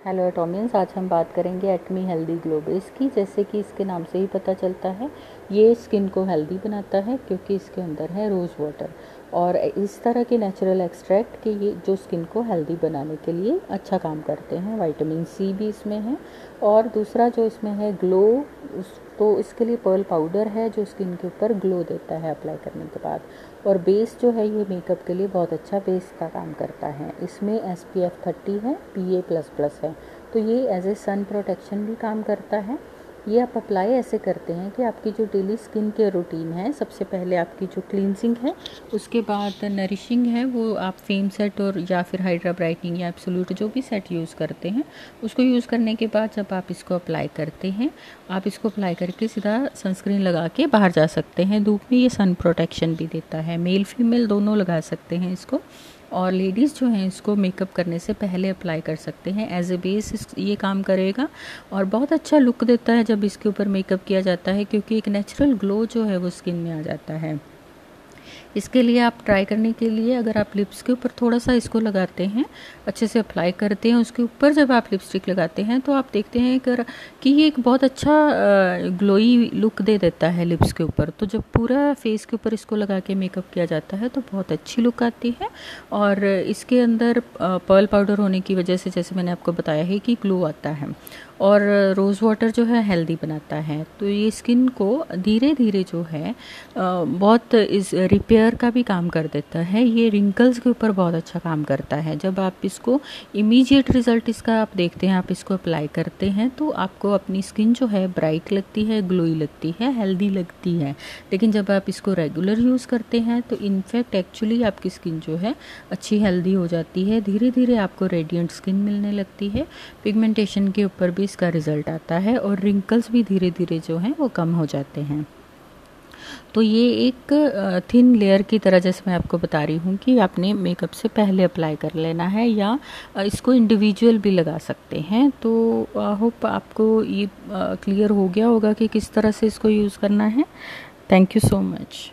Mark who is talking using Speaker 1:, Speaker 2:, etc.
Speaker 1: Hello एटोमियंस आज हम बात करेंगे एटमी हेल्दी ग्लोबल्स की, जैसे कि इसके नाम से ही पता चलता है। ये स्किन को हेल्दी बनाता है, क्योंकि इसके अंदर है रोज़ वाटर और इस तरह के नेचुरल एक्सट्रैक्ट के ये जो स्किन को हेल्दी बनाने के लिए अच्छा काम करते हैं वाइटामिन सी भी इसमें है। और दूसरा जो इसमें है ग्लो उस तो इसके लिए पर्ल पाउडर है जो स्किन के ऊपर ग्लो देता है अप्लाई करने के बाद। और बेस जो है ये मेकअप के लिए बहुत अच्छा बेस का काम करता है। इसमें एस पी एफ़ थर्टी है पी ए प्लस प्लस है। तो ये एज ए सन प्रोटेक्शन भी काम करता है। ये आप अप्लाई ऐसे करते हैं कि आपकी जो डेली स्किन केयर रूटीन है, सबसे पहले आपकी जो क्लिनजिंग है, उसके बाद नरिशिंग है, वो आप फेम सेट और या फिर हाइड्रा ब्राइटनिंग या एब्सोल्यूट जो भी सेट यूज़ करते हैं, उसको यूज़ करने के बाद जब आप इसको अप्लाई करते हैं, आप इसको अप्लाई करके सीधा सनस्क्रीन लगा के बाहर जा सकते हैं। धूप में ये सन प्रोटेक्शन भी देता है। मेल फीमेल दोनों लगा सकते हैं इसको। और लेडीज़ जो हैं, इसको मेकअप करने से पहले अप्लाई कर सकते हैं एज ए बेस ये काम करेगा। और बहुत अच्छा लुक देता है जब इसके ऊपर मेकअप किया जाता है, क्योंकि एक नेचुरल ग्लो जो है, वो स्किन में आ जाता है। इसके लिए आप ट्राई करने के लिए अगर आप लिप्स के ऊपर थोड़ा सा इसको लगाते हैं, अच्छे से अप्लाई करते हैं उसके ऊपर जब आप लिपस्टिक लगाते हैं तो आप देखते हैं कर कि ये एक बहुत अच्छा ग्लोई लुक दे देता है लिप्स के ऊपर। तो जब पूरा फेस के ऊपर इसको लगा के मेकअप किया जाता है तो बहुत अच्छी लुक आती है। और इसके अंदर पर्ल पाउडर होने की वजह से जैसे मैंने आपको बताया है कि ग्लो आता है। और रोज़ वाटर जो है हेल्दी बनाता है। तो ये स्किन को धीरे धीरे जो है बहुत इस रिपेयर का भी काम कर देता है। ये रिंकल्स के ऊपर बहुत अच्छा काम करता है। जब आप इसको इमीडिएट रिज़ल्ट इसका आप देखते हैं, आप इसको अप्लाई करते हैं तो आपको अपनी स्किन जो है ब्राइट लगती है ग्लोई लगती है हेल्दी लगती है। लेकिन जब आप इसको रेगुलर यूज़ करते हैं तो इनफैक्ट एक्चुअली आपकी स्किन जो है अच्छी हेल्दी हो जाती है। धीरे धीरे आपको रेडियंट स्किन मिलने लगती है। पिगमेंटेशन के ऊपर भी इसका रिज़ल्ट आता है और रिंकल्स भी धीरे धीरे जो हैं, वो कम हो जाते हैं। तो ये एक थिन लेयर की तरह जैसे मैं आपको बता रही हूँ कि आपने मेकअप से पहले अप्लाई कर लेना है या इसको इंडिविजुअल भी लगा सकते हैं। तो आई होप आपको ये क्लियर हो गया होगा कि किस तरह से इसको यूज़ करना है। Thank you so much